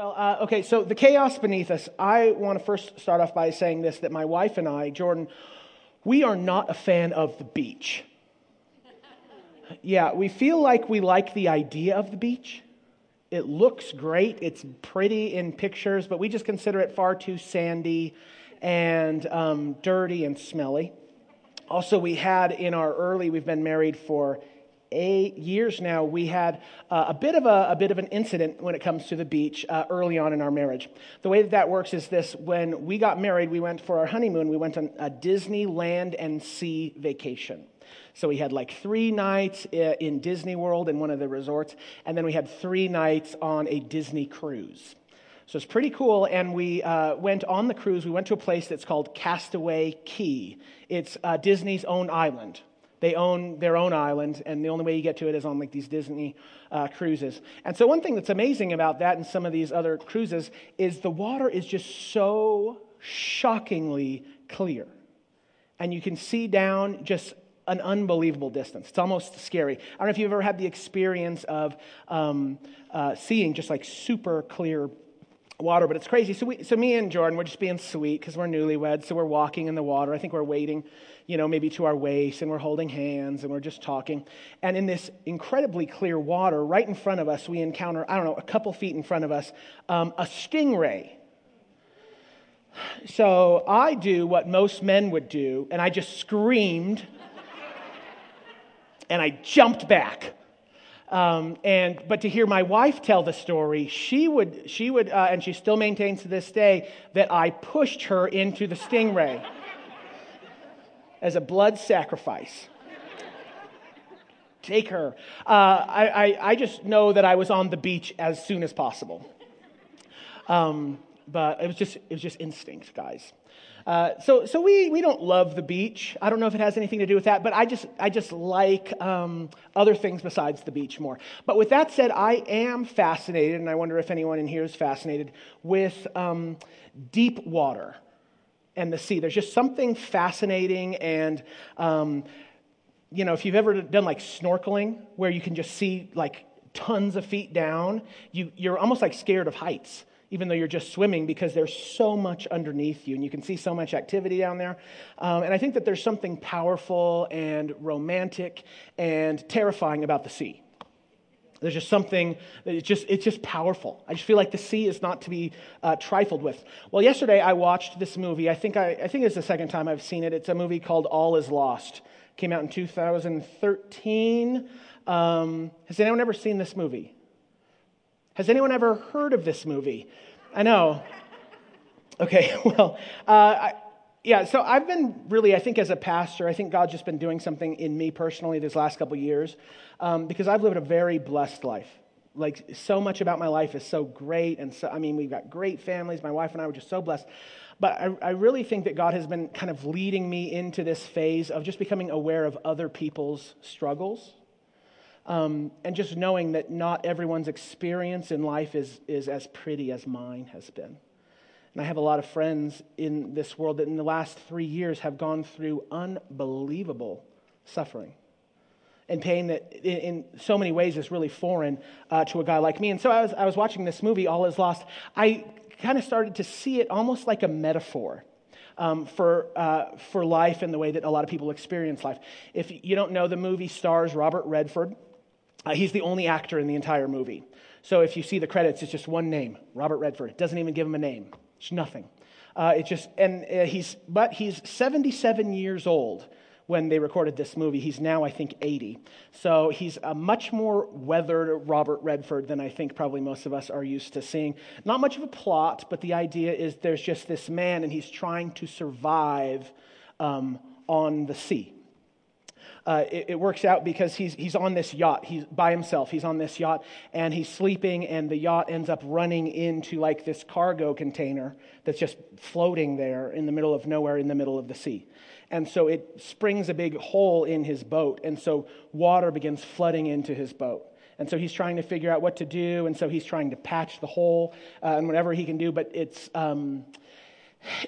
Well, uh, okay, so the chaos beneath us, I want to first start off by saying this that my wife and I, Jordan, we are not a fan of the beach. Yeah, we feel like we like the idea of the beach. It looks great, it's pretty in pictures, but we just consider it far too sandy and um, dirty and smelly. Also, we had in our early, we've been married for eight years now, we had uh, a, bit of a, a, bit of an incident when it comes to the beach uh, early on in our marriage. The way that that works is this when we got married, we went for our honeymoon, we went on a Disneyland and sea vacation. So we had like three nights uh, in Disney World in one of the resorts, and then we had three nights on a Disney cruise. So it's pretty cool. And we uh, went on the cruise. We went to a place that's called Castaway Cay. It's uh, Disney's own island. They own their own island, and the only way you get to it is on like these Disney uh, cruises. And so, one thing that's amazing about that and some of these other cruises is the water is just so shockingly clear. And you can see down just an unbelievable distance. It's almost scary. I don't know if you've ever had the experience of um, uh, seeing just like super clear water, but it's crazy. So, we, so me and Jordan, we're just being sweet because we're newlyweds. So we're walking in the water. I think we're wading you know, maybe to our waist, and we're holding hands and we're just talking. And in this incredibly clear water, right in front of us, we encounter, I don't know, a couple feet in front of us, um, a stingray. So I do what most men would do, and I just screamed and I jumped back. Um, and but to hear my wife tell the story, she would she would uh, and she still maintains to this day that I pushed her into the stingray as a blood sacrifice. Take her. Uh, I, I, I, just know that I was on the beach as soon as possible. Um, but it was just, it was just instinct, guys. Uh, so so we, we don't love the beach. I don't know if it has anything to do with that, but I just, I just like um, other things besides the beach more. But with that said, I am fascinated, and I wonder if anyone in here is fascinated with um, deep water and the sea. There's just something fascinating and, um, you know, if you've ever done like snorkeling where you can just see like tons of feet down, you, you're almost like scared of heights, even though you're just swimming because there's so much underneath you and you can see so much activity down there. Um, and I think that there's something powerful and romantic and terrifying about the sea. There's just something, it's just, it's just powerful. I just feel like the sea is not to be uh, trifled with. Well, yesterday I watched this movie. I think, I, I think it's the second time I've seen it. It's a movie called All Is Lost. Came out in 2013. Um, has anyone ever seen this movie? Has anyone ever heard of this movie? I know. Okay, well, uh, I, yeah, so I've been really, I think, as a pastor, I think God's just been doing something in me personally these last couple years um, because I've lived a very blessed life. Like, so much about my life is so great. And so, I mean, we've got great families. My wife and I were just so blessed. But I, I really think that God has been kind of leading me into this phase of just becoming aware of other people's struggles. Um, and just knowing that not everyone's experience in life is, is as pretty as mine has been. And I have a lot of friends in this world that in the last three years have gone through unbelievable suffering and pain that in, so many ways is really foreign uh, to a guy like me. And so I was, I was watching this movie, All Is Lost. I kind of started to see it almost like a metaphor. Um, for, uh, for life and the way that a lot of people experience life. If you don't know, the movie stars Robert Redford. Uh, he's the only actor in the entire movie. So if you see the credits, it's just one name, Robert Redford. It doesn't even give him a name. It's nothing. Uh, it just and uh, he's but he's 77 years old when they recorded this movie. He's now, I think, 80. So he's a much more weathered Robert Redford than I think probably most of us are used to seeing. Not much of a plot, but the idea is there's just this man and he's trying to survive um, on the sea uh, it, it, works out because he's, he's on this yacht. He's by himself. He's on this yacht and he's sleeping, and the yacht ends up running into like this cargo container that's just floating there in the middle of nowhere in the middle of the sea. And so it springs a big hole in his boat, and so water begins flooding into his boat. And so he's trying to figure out what to do, and so he's trying to patch the hole uh, and whatever he can do, but it's. Um,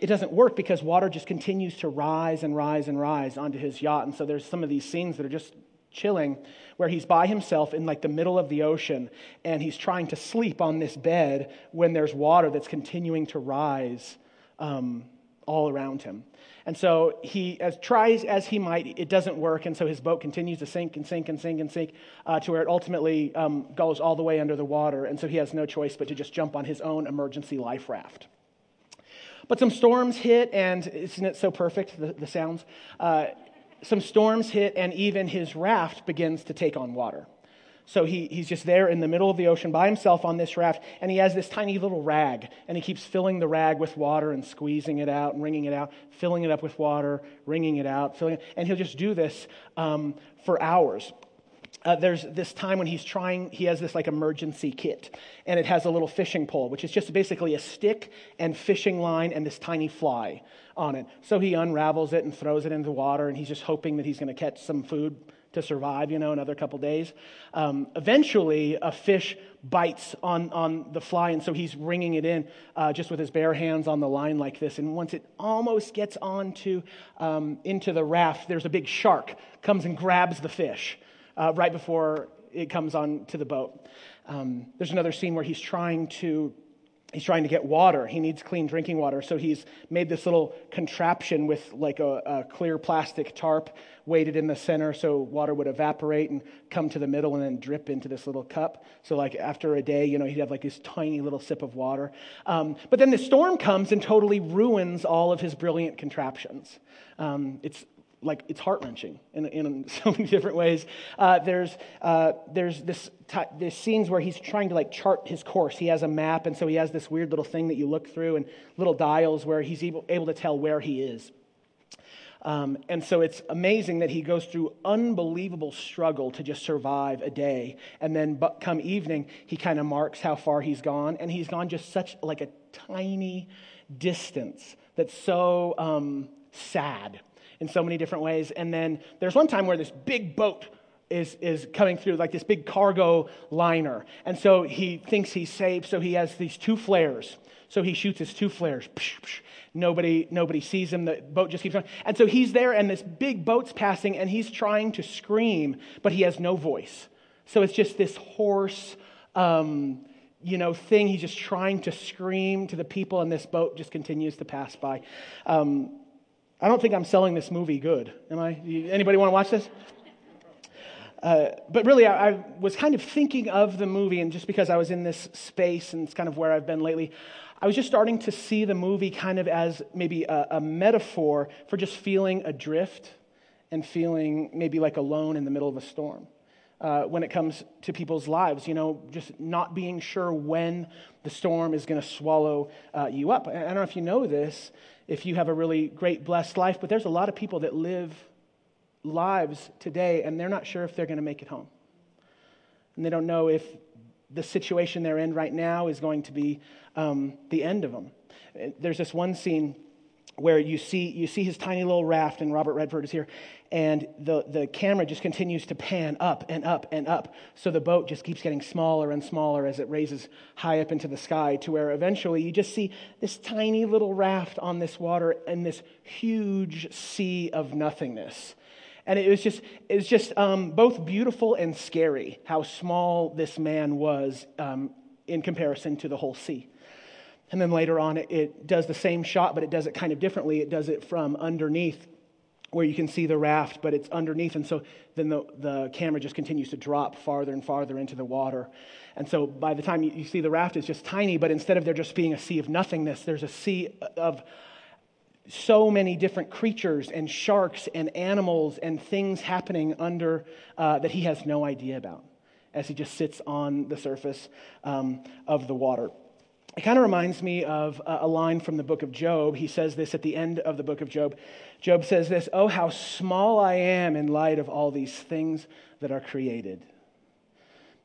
it doesn't work because water just continues to rise and rise and rise onto his yacht. And so there's some of these scenes that are just chilling where he's by himself in like the middle of the ocean and he's trying to sleep on this bed when there's water that's continuing to rise um, all around him. And so he, as tries as he might, it doesn't work. And so his boat continues to sink and sink and sink and sink uh, to where it ultimately um, goes all the way under the water. And so he has no choice but to just jump on his own emergency life raft. But some storms hit, and isn't it so perfect, the, the sounds? Uh, some storms hit, and even his raft begins to take on water. So he, he's just there in the middle of the ocean by himself on this raft, and he has this tiny little rag, and he keeps filling the rag with water and squeezing it out and wringing it out, filling it up with water, wringing it out, filling it, and he'll just do this um, for hours. Uh, there's this time when he's trying, he has this like emergency kit, and it has a little fishing pole, which is just basically a stick and fishing line and this tiny fly on it. So he unravels it and throws it into the water, and he's just hoping that he's going to catch some food to survive, you know, another couple days. Um, eventually, a fish bites on, on the fly, and so he's ringing it in uh, just with his bare hands on the line like this. And once it almost gets onto um, into the raft, there's a big shark comes and grabs the fish uh, right before it comes on to the boat. Um, there's another scene where he's trying to he's trying to get water. He needs clean drinking water. So he's made this little contraption with like a, a, clear plastic tarp weighted in the center so water would evaporate and come to the middle and then drip into this little cup. So, like after a day, you know, he'd have like this tiny little sip of water. Um, but then the storm comes and totally ruins all of his brilliant contraptions. Um, it's like it's heart wrenching in, in, so many different ways. Uh, there's uh, there's this t- this scenes where he's trying to like chart his course. He has a map, and so he has this weird little thing that you look through and little dials where he's able, able to tell where he is. Um, and so it's amazing that he goes through unbelievable struggle to just survive a day, and then but come evening he kind of marks how far he's gone, and he's gone just such like a tiny distance that's so um, sad in so many different ways. And then there's one time where this big boat is, is coming through, like this big cargo liner. And so he thinks he's safe, so he has these two flares. So he shoots his two flares. Psh, psh. Nobody, nobody sees him. The boat just keeps going. And so he's there, and this big boat's passing, and he's trying to scream, but he has no voice. So it's just this hoarse, um, you know, thing. He's just trying to scream to the people, and this boat just continues to pass by. Um, I don't think I'm selling this movie good. Am I? Anybody want to watch this? Uh, but really, I, I, was kind of thinking of the movie, and just because I was in this space and it's kind of where I've been lately, I was just starting to see the movie kind of as maybe a, a metaphor for just feeling adrift and feeling maybe like alone in the middle of a storm. Uh, when it comes to people's lives, you know, just not being sure when the storm is going to swallow uh, you up. I don't know if you know this, if you have a really great, blessed life, but there's a lot of people that live lives today and they're not sure if they're going to make it home. And they don't know if the situation they're in right now is going to be um, the end of them. There's this one scene where you see, you see his tiny little raft, and Robert Redford is here, and the, the camera just continues to pan up and up and up. So the boat just keeps getting smaller and smaller as it raises high up into the sky, to where eventually you just see this tiny little raft on this water in this huge sea of nothingness. And it was just, it was just um, both beautiful and scary how small this man was um, in comparison to the whole sea. And then later on, it, it does the same shot, but it does it kind of differently. It does it from underneath where you can see the raft, but it's underneath. And so then the, the camera just continues to drop farther and farther into the water. And so by the time you, you see the raft, it's just tiny, but instead of there just being a sea of nothingness, there's a sea of so many different creatures and sharks and animals and things happening under uh, that he has no idea about as he just sits on the surface um, of the water. It kind of reminds me of a line from the book of Job. He says this at the end of the book of Job. Job says this Oh, how small I am in light of all these things that are created.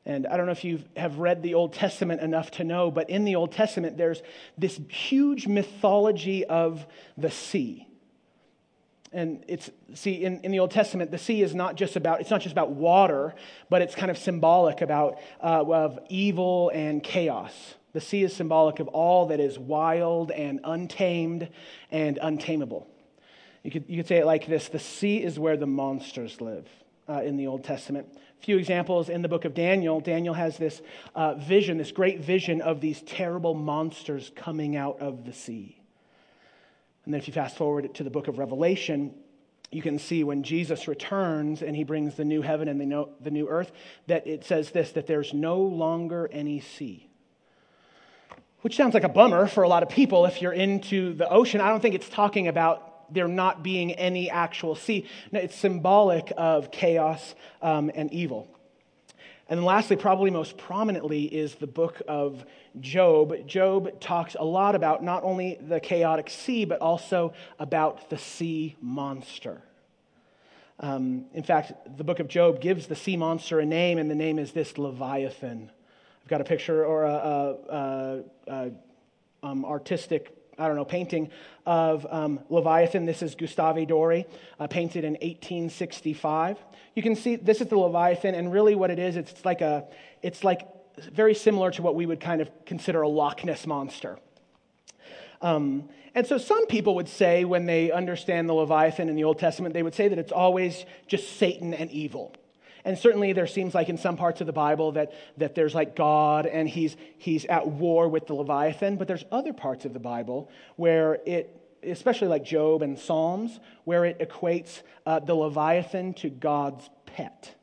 And I don't know if you have read the Old Testament enough to know, but in the Old Testament, there's this huge mythology of the sea. And it's, see, in, in the Old Testament, the sea is not just about, it's not just about water, but it's kind of symbolic about, uh, of evil and chaos. The sea is symbolic of all that is wild and untamed and untamable. You could, you could say it like this The sea is where the monsters live. uh, in the Old Testament. A few examples in the book of Daniel. Daniel has this uh, vision, this great vision of these terrible monsters coming out of the sea. And then if you fast forward to the book of Revelation, you can see when Jesus returns and he brings the new heaven and the, the new earth, that it says this that there's no longer any sea. Which sounds like a bummer for a lot of people if you're into the ocean. I don't think it's talking about there not being any actual sea. No, it's symbolic of chaos um, and evil. And then lastly, probably most prominently, is the book of Job. Job talks a lot about not only the chaotic sea, but also about the sea monster. Um, in fact, the book of Job gives the sea monster a name, and the name is this Leviathan. I've got a picture or a, a, a, a um, artistic I don't know, painting of um, Leviathan. This is Gustave Doré, uh, painted in 1865. You can see this is the Leviathan, and really what it is, it's like a, it's like very similar to what we would kind of consider a Loch Ness monster. Um, and so some people would say, when they understand the Leviathan in the Old Testament, they would say that it's always just Satan and evil. And certainly there seems like in some parts of the Bible that, that there's like God and he's, he's at war with the Leviathan, but there's other parts of the Bible where it, especially like Job and Psalms, where it equates uh, the Leviathan to God's pet.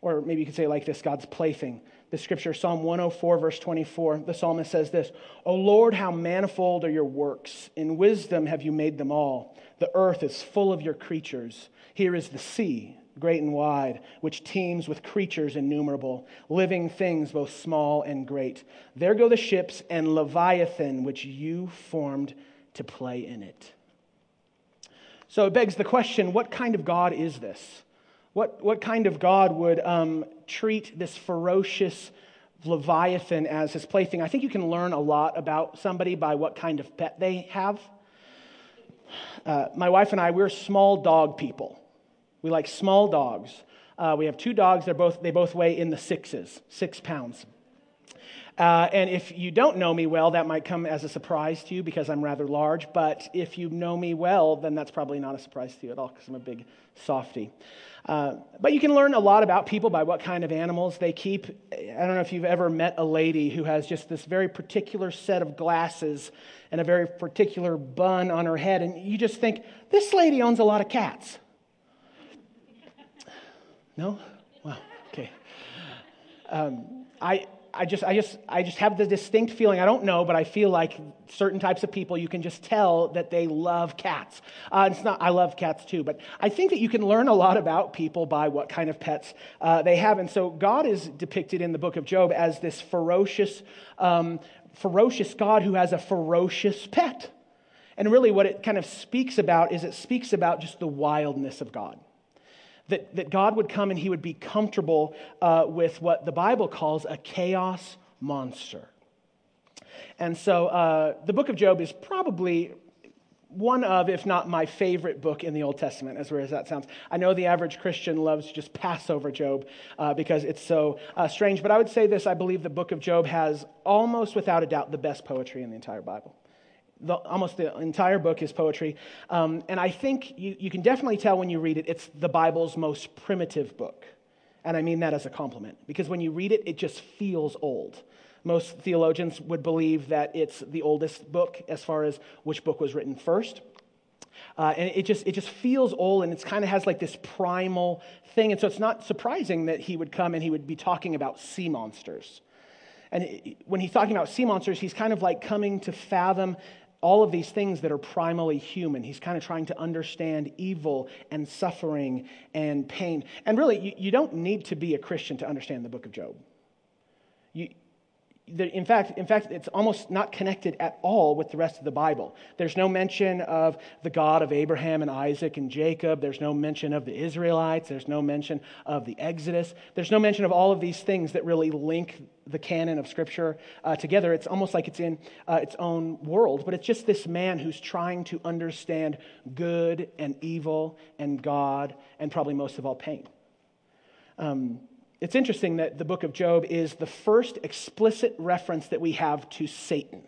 Or maybe you could say like this God's plaything. The scripture, Psalm 104, verse 24, the psalmist says this O Lord, how manifold are your works! In wisdom have you made them all. The earth is full of your creatures. Here is the sea great and wide, which teems with creatures innumerable, living things both small and great. There go the ships and Leviathan, which you formed to play in it. So it begs the question what kind of God is this? What, what kind of God would um, treat this ferocious Leviathan as his plaything? I think you can learn a lot about somebody by what kind of pet they have. Uh, my wife and I, we're small dog people. We like small dogs. Uh, we have two dogs. They're both, they both weigh in the sixes, six pounds. Uh, and if you don't know me well, that might come as a surprise to you because I'm rather large. But if you know me well, then that's probably not a surprise to you at all because I'm a big softy. Uh, but you can learn a lot about people by what kind of animals they keep. I don't know if you've ever met a lady who has just this very particular set of glasses and a very particular bun on her head, and you just think, this lady owns a lot of cats. No? Wow, okay. Um, I, I just, I just, I just have the distinct feeling. I don't know, but I feel like certain types of people, you can just tell that they love cats. Uh, it's not. I love cats too, but I think that you can learn a lot about people by what kind of pets uh, they have. And so, God is depicted in the book of Job as this ferocious, um, ferocious God who has a ferocious pet. And really, what it kind of speaks about is it speaks about just the wildness of God that, that God would come and he would be comfortable uh, with what the Bible calls a chaos monster. And so uh, the book of Job is probably one of, if not my favorite book in the Old Testament, as weird as that sounds. I know the average Christian loves to just pass over Job uh, because it's so uh, strange, but I would say this I believe the book of Job has almost without a doubt the best poetry in the entire Bible the, almost the entire book is poetry. Um, and I think you, you can definitely tell when you read it, it's the Bible's most primitive book. And I mean that as a compliment, because when you read it, it just feels old. Most theologians would believe that it's the oldest book as far as which book was written first. Uh, and it just, it just feels old and it kind of has like this primal thing. And so it's not surprising that he would come and he would be talking about sea monsters. And when he's talking about sea monsters, he's kind of like coming to fathom all of these things that are primally human. He's kind of trying to understand evil and suffering and pain. And really, you, you don't need to be a Christian to understand the book of Job. You, in fact, in fact, it's almost not connected at all with the rest of the Bible. There's no mention of the God of Abraham and Isaac and Jacob. There's no mention of the Israelites. There's no mention of the Exodus. There's no mention of all of these things that really link the canon of Scripture uh, together. It's almost like it's in uh, its own world, but it's just this man who's trying to understand good and evil and God and probably most of all pain. Um, it's interesting that the book of Job is the first explicit reference that we have to Satan.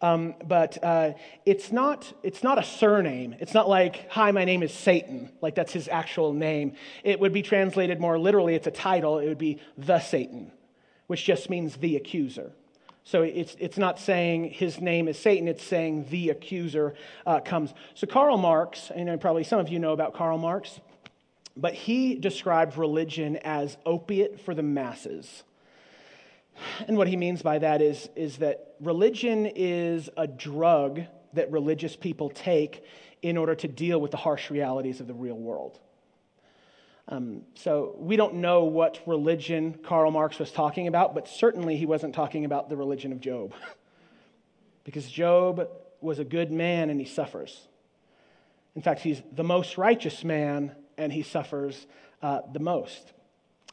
Um, but uh, it's, not, it's not a surname. It's not like, hi, my name is Satan, like that's his actual name. It would be translated more literally, it's a title. It would be the Satan, which just means the accuser. So it's, it's not saying his name is Satan, it's saying the accuser uh, comes. So Karl Marx, and probably some of you know about Karl Marx, but he described religion as opiate for the masses. And what he means by that is, is that religion is a drug that religious people take in order to deal with the harsh realities of the real world. Um, so we don't know what religion Karl Marx was talking about, but certainly he wasn't talking about the religion of Job. because Job was a good man and he suffers. In fact, he's the most righteous man and he suffers uh, the most.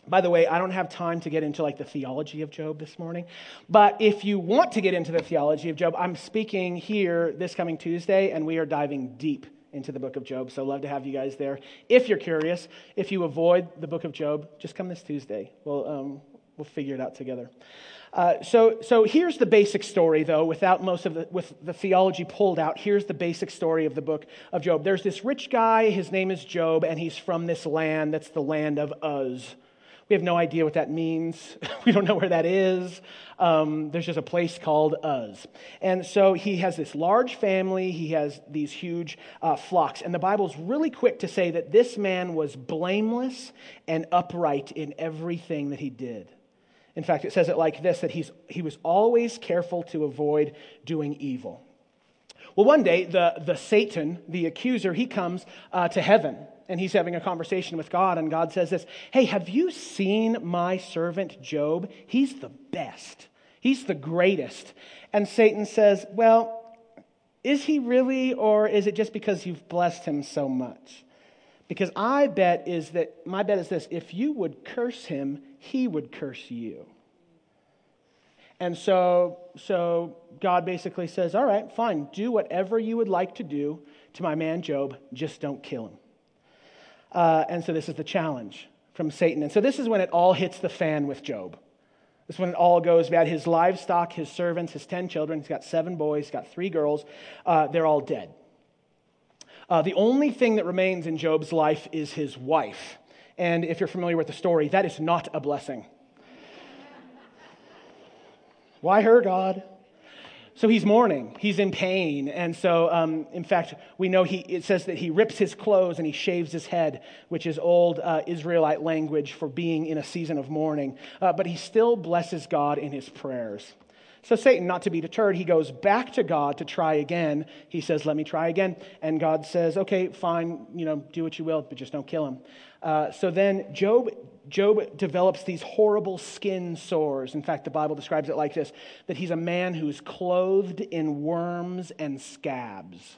By the way, I don't have time to get into like the theology of Job this morning. But if you want to get into the theology of Job, I'm speaking here this coming Tuesday, and we are diving deep into the book of Job. So love to have you guys there. If you're curious, if you avoid the book of Job, just come this Tuesday. We'll, um, we'll figure it out together. Uh, so, so here's the basic story, though, without most of the, with the theology pulled out. Here's the basic story of the book of Job. There's this rich guy, his name is Job, and he's from this land that's the land of Uz. We have no idea what that means. we don't know where that is. Um, there's just a place called Uz. And so he has this large family, he has these huge uh, flocks. And the Bible's really quick to say that this man was blameless and upright in everything that he did. In fact, it says it like this that he's, he was always careful to avoid doing evil. Well, one day, the, the Satan, the accuser, he comes uh, to heaven and he's having a conversation with God, and God says this Hey, have you seen my servant Job? He's the best, he's the greatest. And Satan says, Well, is he really, or is it just because you've blessed him so much? Because I bet is that, my bet is this if you would curse him, he would curse you. And so, so God basically says, All right, fine, do whatever you would like to do to my man Job, just don't kill him. Uh, and so this is the challenge from Satan. And so this is when it all hits the fan with Job. This is when it all goes bad. His livestock, his servants, his 10 children, he's got seven boys, he's got three girls, uh, they're all dead. Uh, the only thing that remains in Job's life is his wife. And if you're familiar with the story, that is not a blessing. Why her, God? So he's mourning, he's in pain. And so, um, in fact, we know he, it says that he rips his clothes and he shaves his head, which is old uh, Israelite language for being in a season of mourning. Uh, but he still blesses God in his prayers. So, Satan, not to be deterred, he goes back to God to try again. He says, Let me try again. And God says, Okay, fine, you know, do what you will, but just don't kill him. Uh, so then Job Job develops these horrible skin sores. In fact, the Bible describes it like this that he's a man who's clothed in worms and scabs.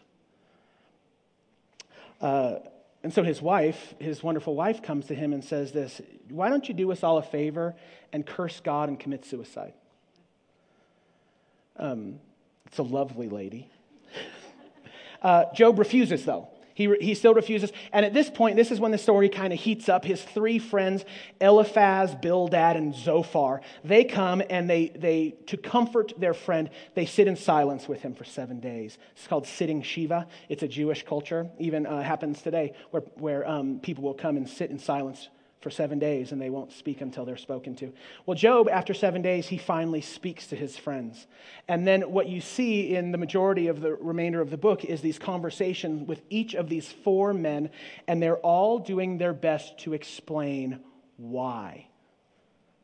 Uh, and so his wife, his wonderful wife, comes to him and says this Why don't you do us all a favor and curse God and commit suicide? Um, it's a lovely lady. Uh, Job refuses, though. He, he still refuses. And at this point, this is when the story kind of heats up. His three friends, Eliphaz, Bildad, and Zophar, they come and they, they, to comfort their friend, they sit in silence with him for seven days. It's called sitting Shiva. It's a Jewish culture. Even uh, happens today where, where um, people will come and sit in silence for seven days and they won't speak until they're spoken to. Well, Job, after seven days, he finally speaks to his friends. And then what you see in the majority of the remainder of the book is these conversations with each of these four men, and they're all doing their best to explain why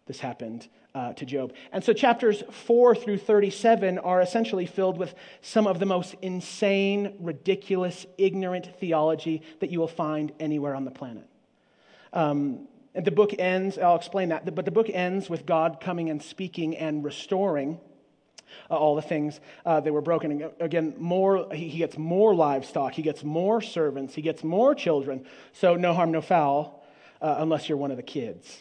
this happened uh, to Job. And so chapters 4 through 37 are essentially filled with some of the most insane, ridiculous, ignorant theology that you will find anywhere on the planet. Um, and the book ends, I'll explain that, but the book ends with God coming and speaking and restoring uh, all the things uh, that were broken. Again, more, he, gets more livestock, he gets more servants, he gets more children. So no harm, no foul, uh, unless you're one of the kids.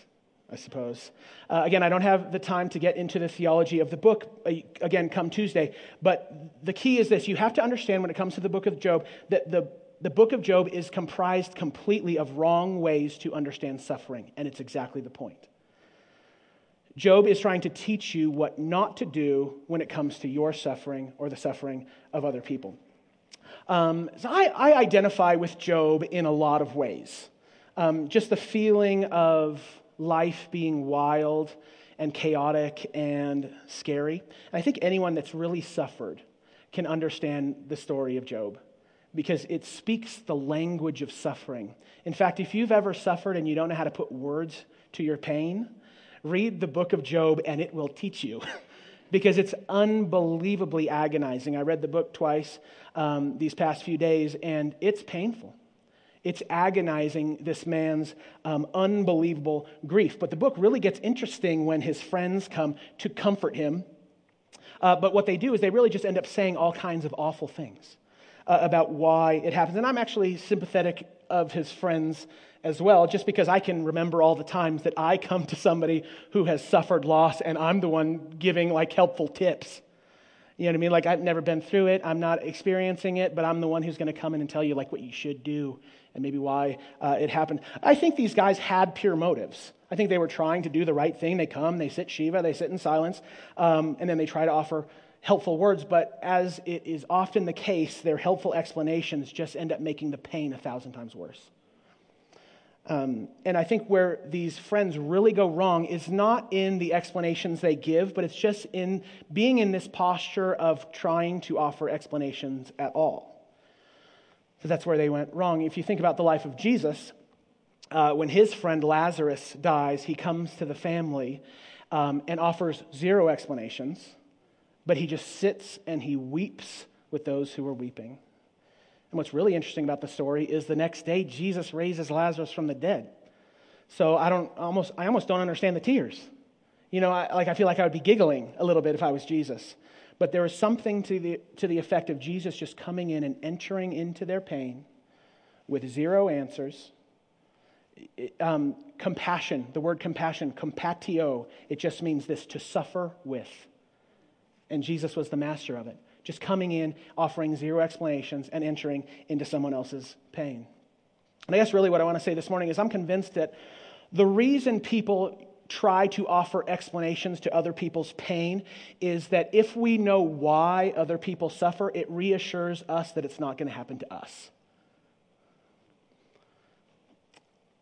I suppose. Uh, again, I don't have the time to get into the theology of the book uh, again come Tuesday, but the key is this you have to understand when it comes to the book of Job that the the book of Job is comprised completely of wrong ways to understand suffering, and it's exactly the point. Job is trying to teach you what not to do when it comes to your suffering or the suffering of other people. Um, so I, I, identify with Job in a lot of ways. Um, just the feeling of life being wild and chaotic and scary. I think anyone that's really suffered can understand the story of Job because it speaks the language of suffering. In fact, if you've ever suffered and you don't know how to put words to your pain, read the book of Job and it will teach you. because it's unbelievably agonizing. I read the book twice um, these past few days, and it's painful. It's agonizing this man's um, unbelievable grief. But the book really gets interesting when his friends come to comfort him. Uh, but what they do is they really just end up saying all kinds of awful things uh, about why it happens. And I'm actually sympathetic of his friends as well, just because I can remember all the times that I come to somebody who has suffered loss and I'm the one giving like helpful tips. You know what I mean? Like I've never been through it, I'm not experiencing it, but I'm the one who's going to come in and tell you like what you should do and maybe why uh, it happened. I think these guys had pure motives. I think they were trying to do the right thing. They come, they sit Shiva, they sit in silence, um, and then they try to offer helpful words. But as it is often the case, their helpful explanations just end up making the pain a thousand times worse. Um, and I think where these friends really go wrong is not in the explanations they give, but it's just in being in this posture of trying to offer explanations at all. So that's where they went wrong. If you think about the life of Jesus, uh, when his friend Lazarus dies, he comes to the family um, and offers zero explanations, but he just sits and he weeps with those who are weeping. And what's really interesting about the story is the next day Jesus raises Lazarus from the dead. So I don't almost I almost don't understand the tears. You know, I, like I feel like I would be giggling a little bit if I was Jesus. But there is something to the, to the effect of Jesus just coming in and entering into their pain with zero answers. Um, compassion, the word compassion, compatio, it just means this to suffer with. And Jesus was the master of it. Just coming in, offering zero explanations, and entering into someone else's pain. And I guess really what I want to say this morning is I'm convinced that the reason people try to offer explanations to other people's pain is that if we know why other people suffer, it reassures us that it's not going to happen to us.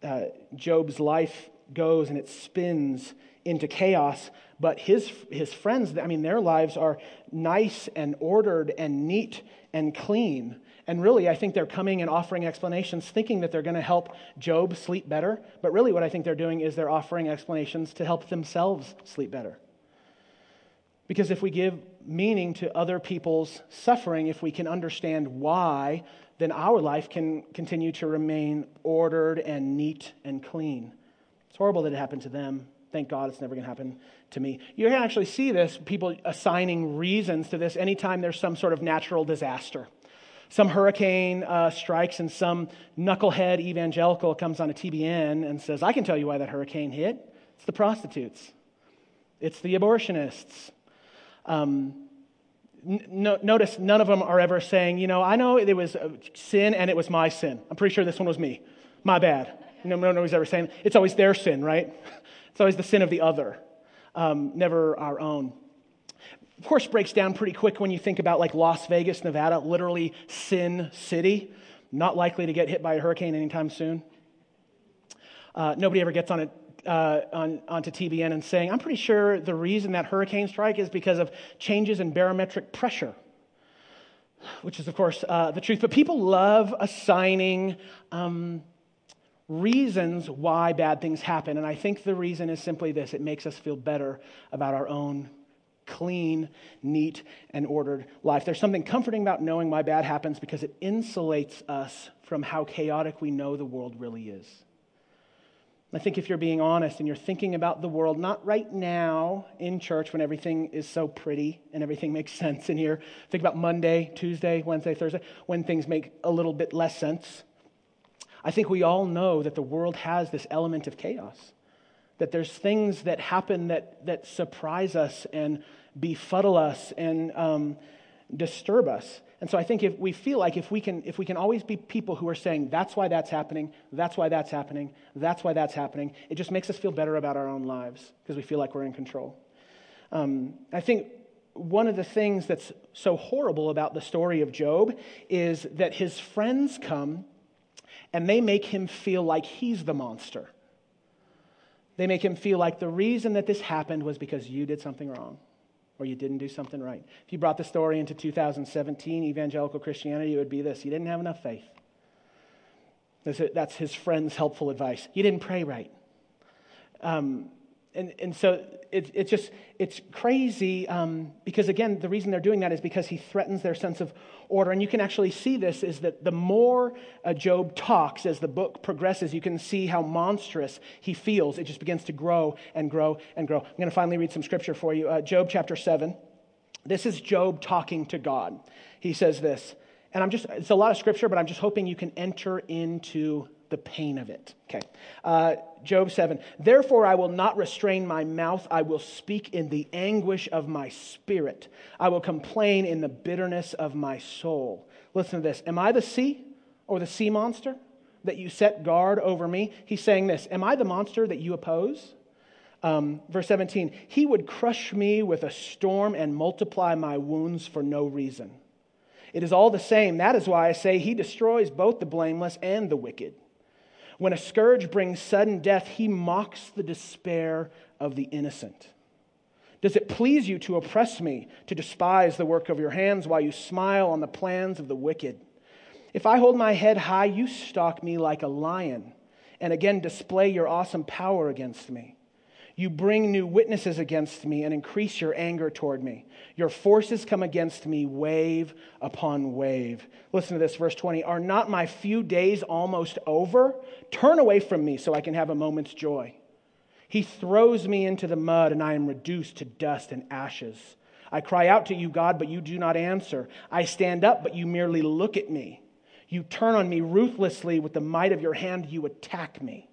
Uh, Job's life goes and it spins into chaos, but his, his friends, I mean, their lives are nice and ordered and neat and clean. And really, I think they're coming and offering explanations thinking that they're going to help Job sleep better. But really, what I think they're doing is they're offering explanations to help themselves sleep better. Because if we give meaning to other people's suffering, if we can understand why, then our life can continue to remain ordered and neat and clean. It's horrible that it happened to them. Thank God it's never going to happen to me. You can actually see this, people assigning reasons to this anytime there's some sort of natural disaster some hurricane uh, strikes and some knucklehead evangelical comes on a TBN and says, I can tell you why that hurricane hit. It's the prostitutes, it's the abortionists. Um, no, notice none of them are ever saying, you know, I know it was sin and it was my sin. I'm pretty sure this one was me. My bad. No, no, nobody's ever saying it's always their sin, right? It's always the sin of the other, um, never our own of course, breaks down pretty quick when you think about like Las Vegas, Nevada, literally Sin City, not likely to get hit by a hurricane anytime soon. Uh, nobody ever gets on it. Uh, on, onto TBN and saying, I'm pretty sure the reason that hurricane strike is because of changes in barometric pressure, which is, of course, uh, the truth. But people love assigning um, reasons why bad things happen. And I think the reason is simply this it makes us feel better about our own clean, neat, and ordered life. There's something comforting about knowing why bad happens because it insulates us from how chaotic we know the world really is. I think if you're being honest and you're thinking about the world, not right now in church when everything is so pretty and everything makes sense in here. Think about Monday, Tuesday, Wednesday, Thursday, when things make a little bit less sense. I think we all know that the world has this element of chaos, that there's things that happen that, that surprise us and befuddle us and um, disturb us. And so I think if we feel like if we can if we can always be people who are saying that's why that's happening, that's why that's happening, that's why that's happening, it just makes us feel better about our own lives because we feel like we're in control. Um, I think one of the things that's so horrible about the story of Job is that his friends come and they make him feel like he's the monster. They make him feel like the reason that this happened was because you did something wrong or you didn't do something right. If you brought the story into 2017 evangelical Christianity, it would be this you didn't have enough faith. That's his friend's helpful advice. You didn't pray right. Um, and, and so it, it's just, it's crazy um, because, again, the reason they're doing that is because he threatens their sense of order. And you can actually see this is that the more uh, Job talks as the book progresses, you can see how monstrous he feels. It just begins to grow and grow and grow. I'm going to finally read some scripture for you. Uh, Job chapter 7. This is Job talking to God. He says this, and I'm just, it's a lot of scripture, but I'm just hoping you can enter into the pain of it. Okay. Uh, Job 7. Therefore, I will not restrain my mouth. I will speak in the anguish of my spirit. I will complain in the bitterness of my soul. Listen to this. Am I the sea or the sea monster that you set guard over me? He's saying this Am I the monster that you oppose? Um, verse 17. He would crush me with a storm and multiply my wounds for no reason. It is all the same. That is why I say he destroys both the blameless and the wicked. When a scourge brings sudden death, he mocks the despair of the innocent. Does it please you to oppress me, to despise the work of your hands while you smile on the plans of the wicked? If I hold my head high, you stalk me like a lion and again display your awesome power against me. You bring new witnesses against me and increase your anger toward me. Your forces come against me wave upon wave. Listen to this, verse 20. Are not my few days almost over? Turn away from me so I can have a moment's joy. He throws me into the mud, and I am reduced to dust and ashes. I cry out to you, God, but you do not answer. I stand up, but you merely look at me. You turn on me ruthlessly with the might of your hand, you attack me.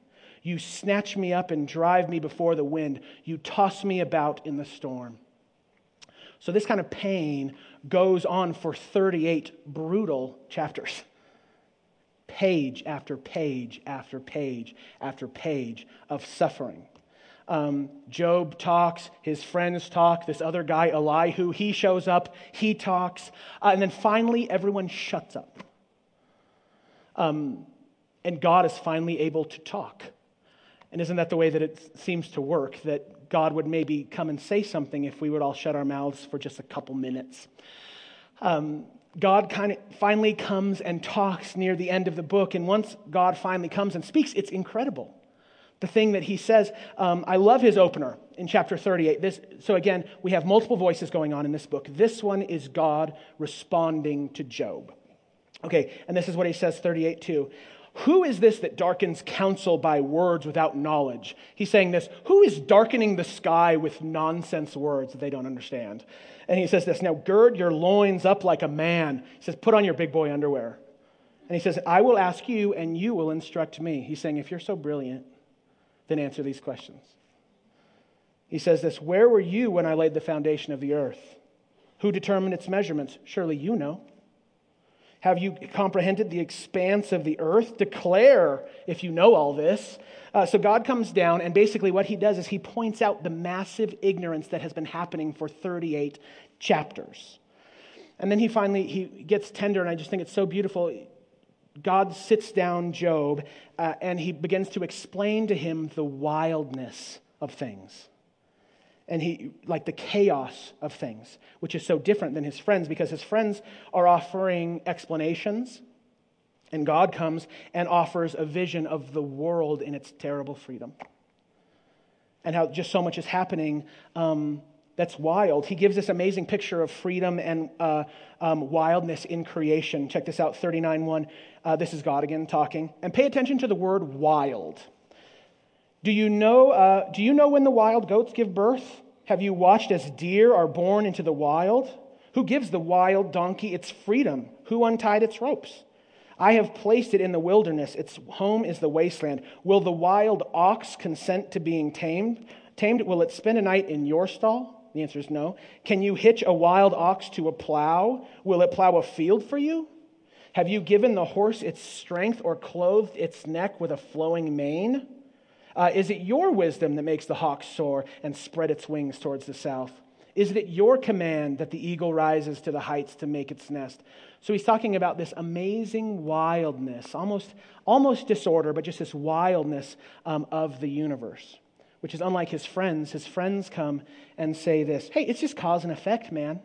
You snatch me up and drive me before the wind. You toss me about in the storm. So, this kind of pain goes on for 38 brutal chapters. Page after page after page after page of suffering. Um, Job talks, his friends talk, this other guy, Elihu, he shows up, he talks, uh, and then finally everyone shuts up. Um, and God is finally able to talk. And isn't that the way that it seems to work? That God would maybe come and say something if we would all shut our mouths for just a couple minutes. Um, God kind of finally comes and talks near the end of the book. And once God finally comes and speaks, it's incredible. The thing that he says, um, I love his opener in chapter 38. This, so again, we have multiple voices going on in this book. This one is God responding to Job. Okay, and this is what he says 38 2. Who is this that darkens counsel by words without knowledge? He's saying this Who is darkening the sky with nonsense words that they don't understand? And he says this Now gird your loins up like a man. He says, Put on your big boy underwear. And he says, I will ask you and you will instruct me. He's saying, If you're so brilliant, then answer these questions. He says this Where were you when I laid the foundation of the earth? Who determined its measurements? Surely you know. Have you comprehended the expanse of the earth? Declare if you know all this. Uh, so God comes down, and basically what he does is he points out the massive ignorance that has been happening for 38 chapters. And then he finally he gets tender, and I just think it's so beautiful. God sits down Job, uh, and he begins to explain to him the wildness of things and he like the chaos of things which is so different than his friends because his friends are offering explanations and god comes and offers a vision of the world in its terrible freedom. And how just so much is happening um, that's wild. He gives this amazing picture of freedom and uh, um, wildness in creation. Check this out 39 1 uh, this is god again talking. And pay attention to the word wild do you know, uh, do you know when the wild goats give birth? Have you watched as deer are born into the wild? Who gives the wild donkey its freedom? Who untied its ropes? I have placed it in the wilderness. Its home is the wasteland. Will the wild ox consent to being tamed? Tamed? Will it spend a night in your stall? The answer is no. Can you hitch a wild ox to a plow? Will it plow a field for you? Have you given the horse its strength or clothed its neck with a flowing mane? Uh, is it your wisdom that makes the hawk soar and spread its wings towards the south? Is it your command that the eagle rises to the heights to make its nest? So he's talking about this amazing wildness, almost, almost disorder, but just this wildness um, of the universe, which is unlike his friends. His friends come and say this hey, it's just cause and effect, man.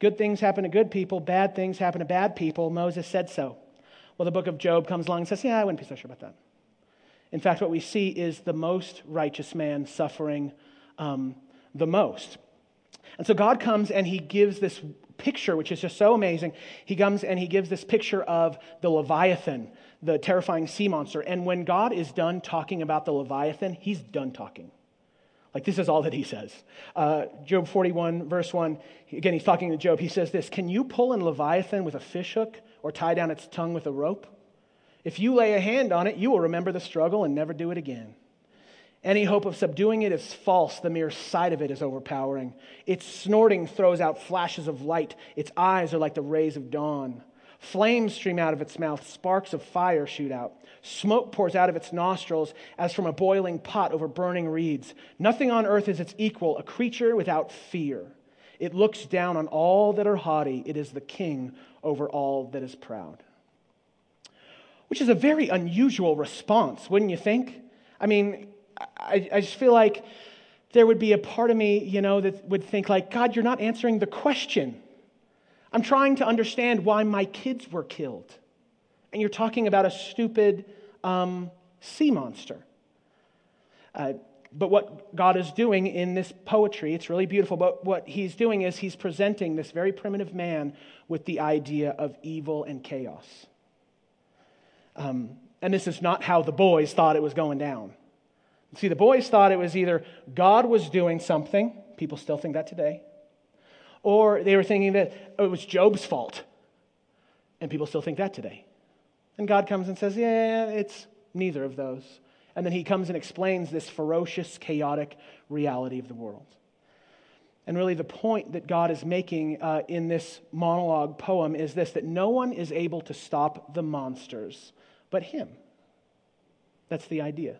Good things happen to good people, bad things happen to bad people. Moses said so. Well, the book of Job comes along and says, yeah, I wouldn't be so sure about that. In fact, what we see is the most righteous man suffering um, the most. And so God comes and he gives this picture, which is just so amazing. He comes and he gives this picture of the Leviathan, the terrifying sea monster. And when God is done talking about the Leviathan, he's done talking. Like, this is all that he says. Uh, Job 41, verse 1, again, he's talking to Job. He says this Can you pull in Leviathan with a fishhook or tie down its tongue with a rope? If you lay a hand on it, you will remember the struggle and never do it again. Any hope of subduing it is false. The mere sight of it is overpowering. Its snorting throws out flashes of light. Its eyes are like the rays of dawn. Flames stream out of its mouth. Sparks of fire shoot out. Smoke pours out of its nostrils as from a boiling pot over burning reeds. Nothing on earth is its equal, a creature without fear. It looks down on all that are haughty. It is the king over all that is proud. Which is a very unusual response, wouldn't you think? I mean, I, I just feel like there would be a part of me, you know, that would think like, God, you're not answering the question. I'm trying to understand why my kids were killed. And you're talking about a stupid um, sea monster. Uh, but what God is doing in this poetry, it's really beautiful, but what he's doing is he's presenting this very primitive man with the idea of evil and chaos. Um, and this is not how the boys thought it was going down. See, the boys thought it was either God was doing something, people still think that today, or they were thinking that it was Job's fault, and people still think that today. And God comes and says, Yeah, it's neither of those. And then he comes and explains this ferocious, chaotic reality of the world. And really, the point that God is making uh, in this monologue poem is this that no one is able to stop the monsters but him. That's the idea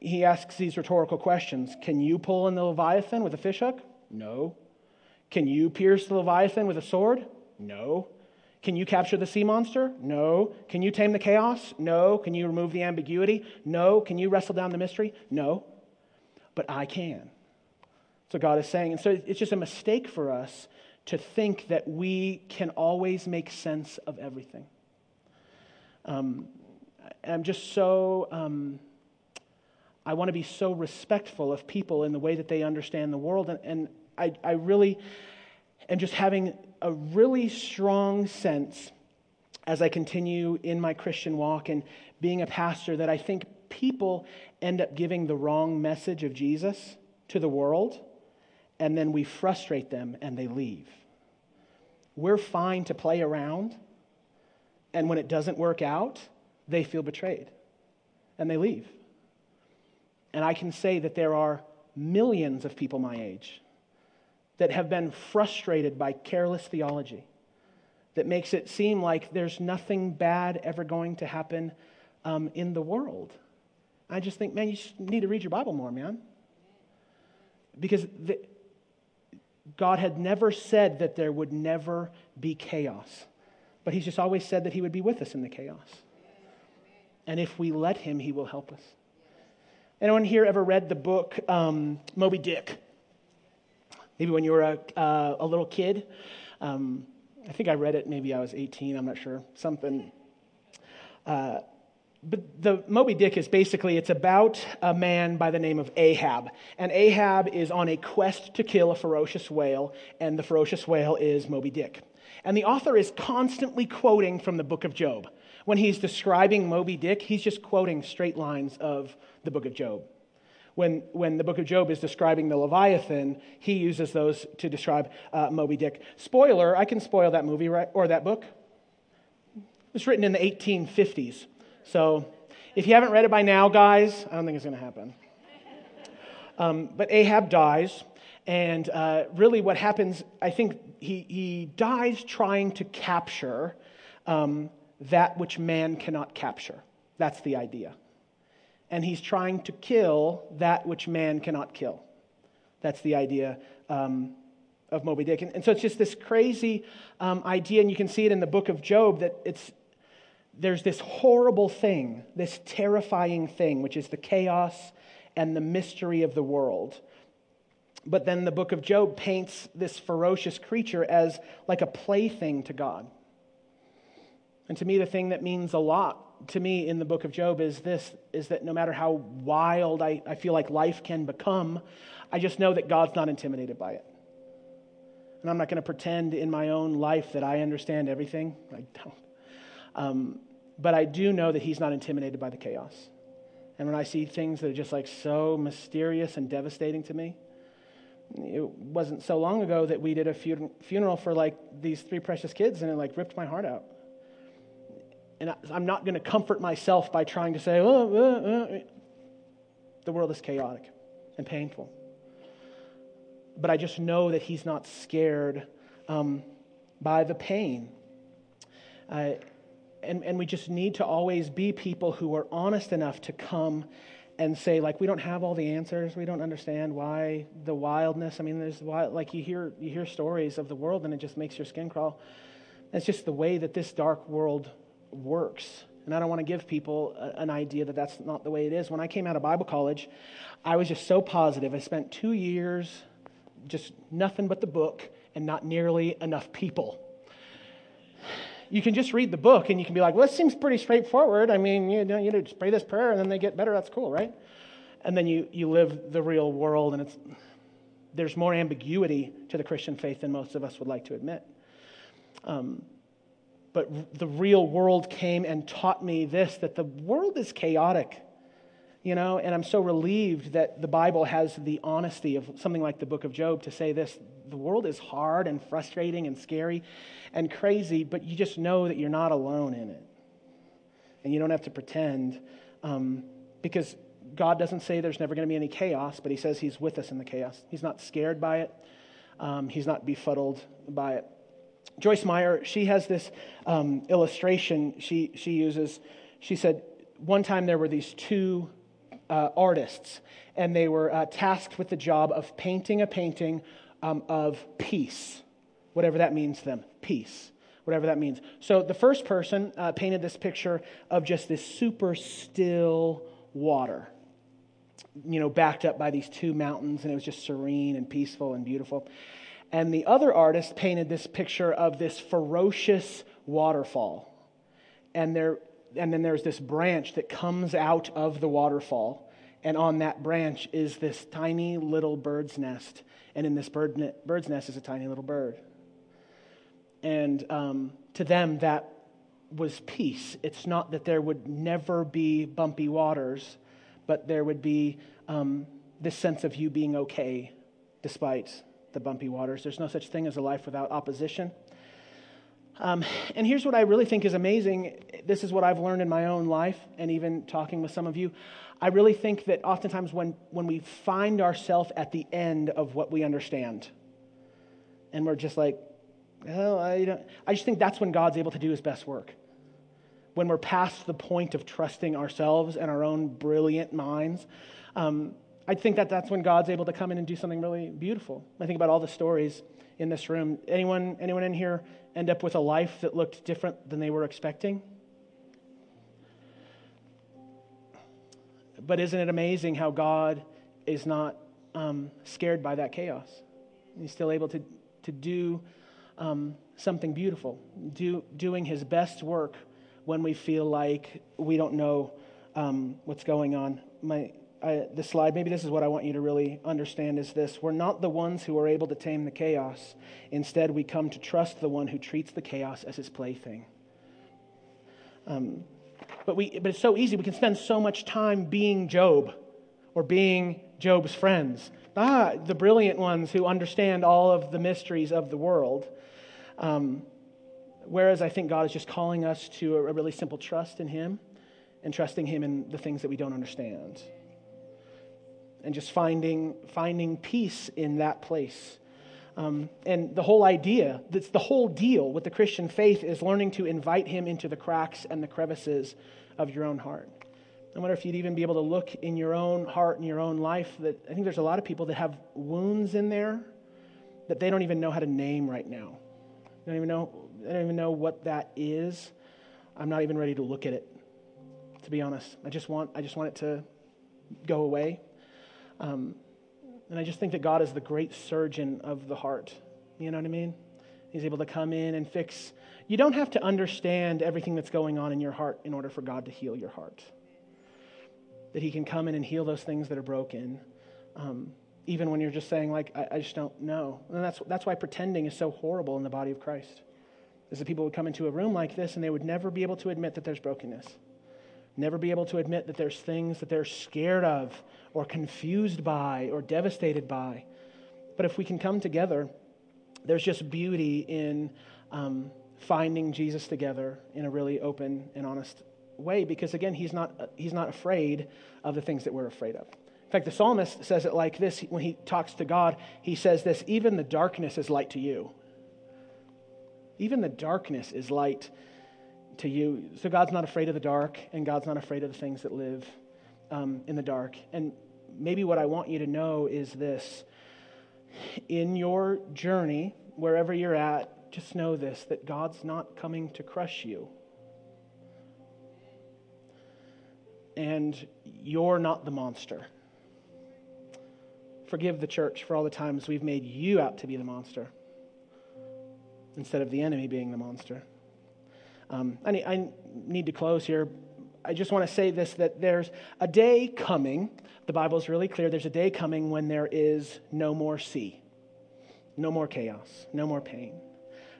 he asks these rhetorical questions Can you pull in the Leviathan with a fishhook? No. Can you pierce the Leviathan with a sword? No. Can you capture the sea monster? No. Can you tame the chaos? No. Can you remove the ambiguity? No. Can you wrestle down the mystery? No. But I can. So God is saying. And so it's just a mistake for us to think that we can always make sense of everything. Um, I'm just so. Um, I want to be so respectful of people in the way that they understand the world. And, and I, I really am just having a really strong sense as I continue in my Christian walk and being a pastor that I think people end up giving the wrong message of Jesus to the world, and then we frustrate them and they leave. We're fine to play around, and when it doesn't work out, they feel betrayed and they leave. And I can say that there are millions of people my age that have been frustrated by careless theology that makes it seem like there's nothing bad ever going to happen um, in the world. I just think, man, you need to read your Bible more, man. Because the, God had never said that there would never be chaos, but He's just always said that He would be with us in the chaos. And if we let Him, He will help us. Anyone here ever read the book um, Moby Dick? Maybe when you were a, uh, a little kid. Um, I think I read it, maybe I was 18, I'm not sure. Something. Uh, but the Moby Dick is basically it's about a man by the name of Ahab. And Ahab is on a quest to kill a ferocious whale, and the ferocious whale is Moby Dick. And the author is constantly quoting from the book of Job. When he's describing Moby Dick, he's just quoting straight lines of the book of Job. When, when the book of Job is describing the Leviathan, he uses those to describe uh, Moby Dick. Spoiler, I can spoil that movie right, or that book. It was written in the 1850s. So if you haven't read it by now, guys, I don't think it's going to happen. Um, but Ahab dies, And uh, really, what happens, I think he, he dies trying to capture um, that which man cannot capture. That's the idea. And he's trying to kill that which man cannot kill. That's the idea um, of Moby Dick. And, and, so it's just this crazy um, idea, and you can see it in the book of Job that it's there's this horrible thing, this terrifying thing, which is the chaos and the mystery of the world. But then the book of Job paints this ferocious creature as like a plaything to God. And to me, the thing that means a lot to me in the book of Job is this is that no matter how wild I, I feel like life can become, I just know that God's not intimidated by it. And I'm not going to pretend in my own life that I understand everything. I don't. Um, but I do know that He's not intimidated by the chaos. And when I see things that are just like so mysterious and devastating to me, it wasn't so long ago that we did a funeral for like these three precious kids, and it like ripped my heart out. And I'm not going to comfort myself by trying to say, oh, uh, uh. the world is chaotic and painful but I just know that he's not scared um, by the pain. Uh, and, and we just need to always be people who are honest enough to come and say, like, we don't have all the answers. We don't understand why the wildness. I mean, there's wild, like you hear, you hear stories of the world and it just makes your skin crawl. It's just the way that this dark world works. And I don't want to give people a, an idea that that's not the way it is. When I came out of Bible college, I was just so positive. I spent two years just nothing but the book and not nearly enough people. You can just read the book and you can be like, well, this seems pretty straightforward. I mean, you know, you just pray this prayer and then they get better. That's cool, right? And then you, you live the real world and it's, there's more ambiguity to the Christian faith than most of us would like to admit. Um, but the real world came and taught me this that the world is chaotic you know, and I'm so relieved that the Bible has the honesty of something like the book of Job to say this the world is hard and frustrating and scary and crazy, but you just know that you're not alone in it. And you don't have to pretend um, because God doesn't say there's never going to be any chaos, but He says He's with us in the chaos. He's not scared by it, um, He's not befuddled by it. Joyce Meyer, she has this um, illustration she, she uses. She said, one time there were these two uh, artists, and they were uh, tasked with the job of painting a painting um, of peace, whatever that means to them, peace, whatever that means. So the first person uh, painted this picture of just this super still water, you know, backed up by these two mountains, and it was just serene and peaceful and beautiful. And the other artist painted this picture of this ferocious waterfall. And there and then there's this branch that comes out of the waterfall. And on that branch is this tiny little bird's nest. And in this bird ne- bird's nest is a tiny little bird. And um, to them, that was peace. It's not that there would never be bumpy waters, but there would be um, this sense of you being okay despite the bumpy waters. There's no such thing as a life without opposition. Um, and here's what I really think is amazing. This is what I've learned in my own life, and even talking with some of you. I really think that oftentimes when, when we find ourselves at the end of what we understand, and we're just like, oh, I, don't, I just think that's when God's able to do his best work. When we're past the point of trusting ourselves and our own brilliant minds. Um, I think that that's when God's able to come in and do something really beautiful. I think about all the stories in this room. Anyone, anyone in here end up with a life that looked different than they were expecting? But isn't it amazing how God is not um, scared by that chaos? He's still able to, to do um, something beautiful, do, doing his best work when we feel like we don't know um, what's going on. My, I, this slide, maybe this is what I want you to really understand is this. We're not the ones who are able to tame the chaos. Instead, we come to trust the one who treats the chaos as his plaything. Um, but, we, but it's so easy. We can spend so much time being Job or being Job's friends. Ah, the brilliant ones who understand all of the mysteries of the world. Um, whereas I think God is just calling us to a really simple trust in him and trusting him in the things that we don't understand. And just finding, finding peace in that place. Um, and the whole idea, that's the whole deal with the Christian faith is learning to invite Him into the cracks and the crevices of your own heart. I wonder if you'd even be able to look in your own heart and your own life that I think there's a lot of people that have wounds in there that they don't even know how to name right now. They don't even know, they don't even know what that is. I'm not even ready to look at it, to be honest. I just want, I just want it to go away. Um, and I just think that God is the great surgeon of the heart. You know what I mean? He's able to come in and fix. You don't have to understand everything that's going on in your heart in order for God to heal your heart. That He can come in and heal those things that are broken, um, even when you're just saying, like, I, I just don't know. And that's, that's why pretending is so horrible in the body of Christ. Is that people would come into a room like this and they would never be able to admit that there's brokenness never be able to admit that there's things that they're scared of or confused by or devastated by. But if we can come together, there's just beauty in um, finding Jesus together in a really open and honest way because, again, he's not, he's not afraid of the things that we're afraid of. In fact, the psalmist says it like this when he talks to God. He says this even the darkness is light to you. Even the darkness is light to you. So God's not afraid of the dark, and God's not afraid of the things that live um, in the dark. And maybe what I want you to know is this in your journey, wherever you're at, just know this that God's not coming to crush you. And you're not the monster. Forgive the church for all the times we've made you out to be the monster instead of the enemy being the monster. Um, I, need, I need to close here. I just want to say this that there's a day coming. The Bible is really clear. There's a day coming when there is no more sea, no more chaos, no more pain.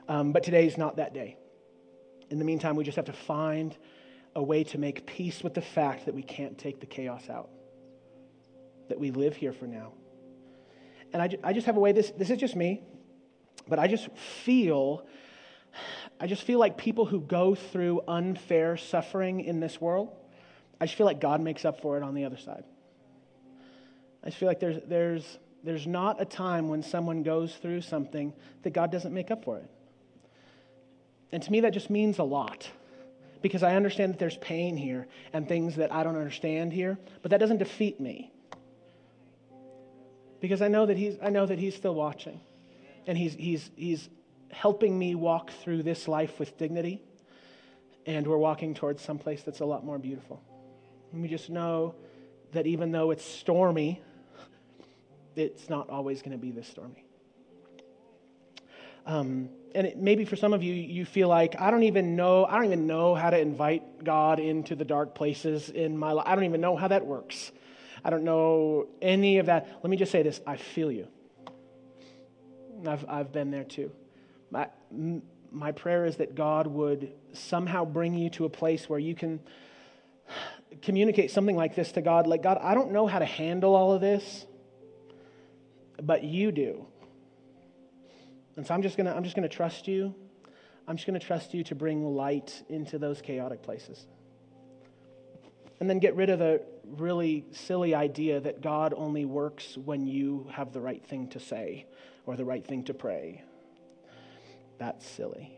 Um, but today is not that day. In the meantime, we just have to find a way to make peace with the fact that we can't take the chaos out, that we live here for now. And I, I just have a way, this, this is just me, but I just feel I just feel like people who go through unfair suffering in this world, I just feel like God makes up for it on the other side. I just feel like there's, there's, there's not a time when someone goes through something that God doesn't make up for it. And to me, that just means a lot because I understand that there's pain here and things that I don't understand here, but that doesn't defeat me. Because I know that he's, I know that he's still watching and he's, he's, he's helping me walk through this life with dignity. And we're walking towards someplace that's a lot more beautiful. And we just know that even though it's stormy, it's not always going to be this stormy. Um, and it, maybe for some of you, you feel like I don't even know. I don't even know how to invite God into the dark places in my life. I don't even know how that works. I don't know any of that. Let me just say this: I feel you. I've I've been there too. My, my prayer is that God would somehow bring you to a place where you can communicate something like this to God like, God, I don't know how to handle all of this, but you do. And so I'm just to I'm just to trust you. I'm just to trust you to bring light into those chaotic places. And then get rid of the really silly idea that God only works when you have the right thing to say or the right thing to pray that's silly.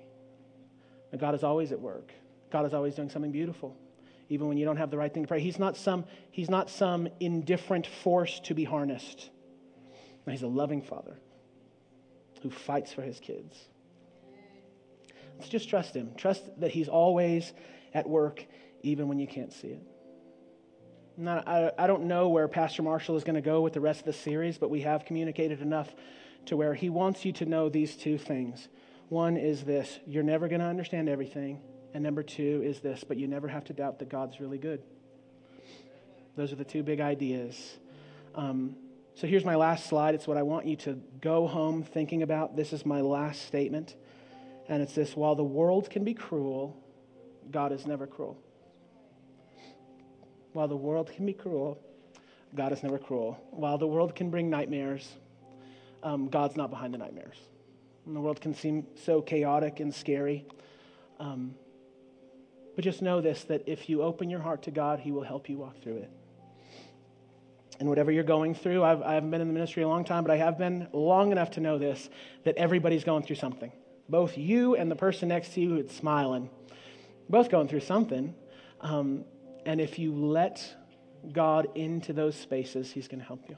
God is always at work. God is always doing something beautiful, even when you don't have the right thing to pray. He's not some, he's not some indifferent force to be harnessed. He's a loving father who fights for his kids. Let's just trust him. Trust that he's always at work, even when you can't see it. Not, I, I don't know where Pastor Marshall is going to go with the rest of the series, but we have communicated enough to where he wants you to know these two things one is this you're never going to understand everything. And number two is this, but you never have to doubt that God's really good. Those are the two big ideas. Um, so here's my last slide. It's what I want you to go home thinking about. This is my last statement. And it's this while the world can be cruel, God is never cruel. While the world can be cruel, God is never cruel. While the world can bring nightmares, um, God's not behind the nightmares. And the world can seem so chaotic and scary. Um, but just know this that if you open your heart to God, He will help you walk through it. and whatever you're going through, I've, I haven't been in the ministry a long time, but I have been long enough to know this that everybody's going through something. Both you and the person next to you who's smiling, both going through something. Um, and if you let God into those spaces, He's going to help you.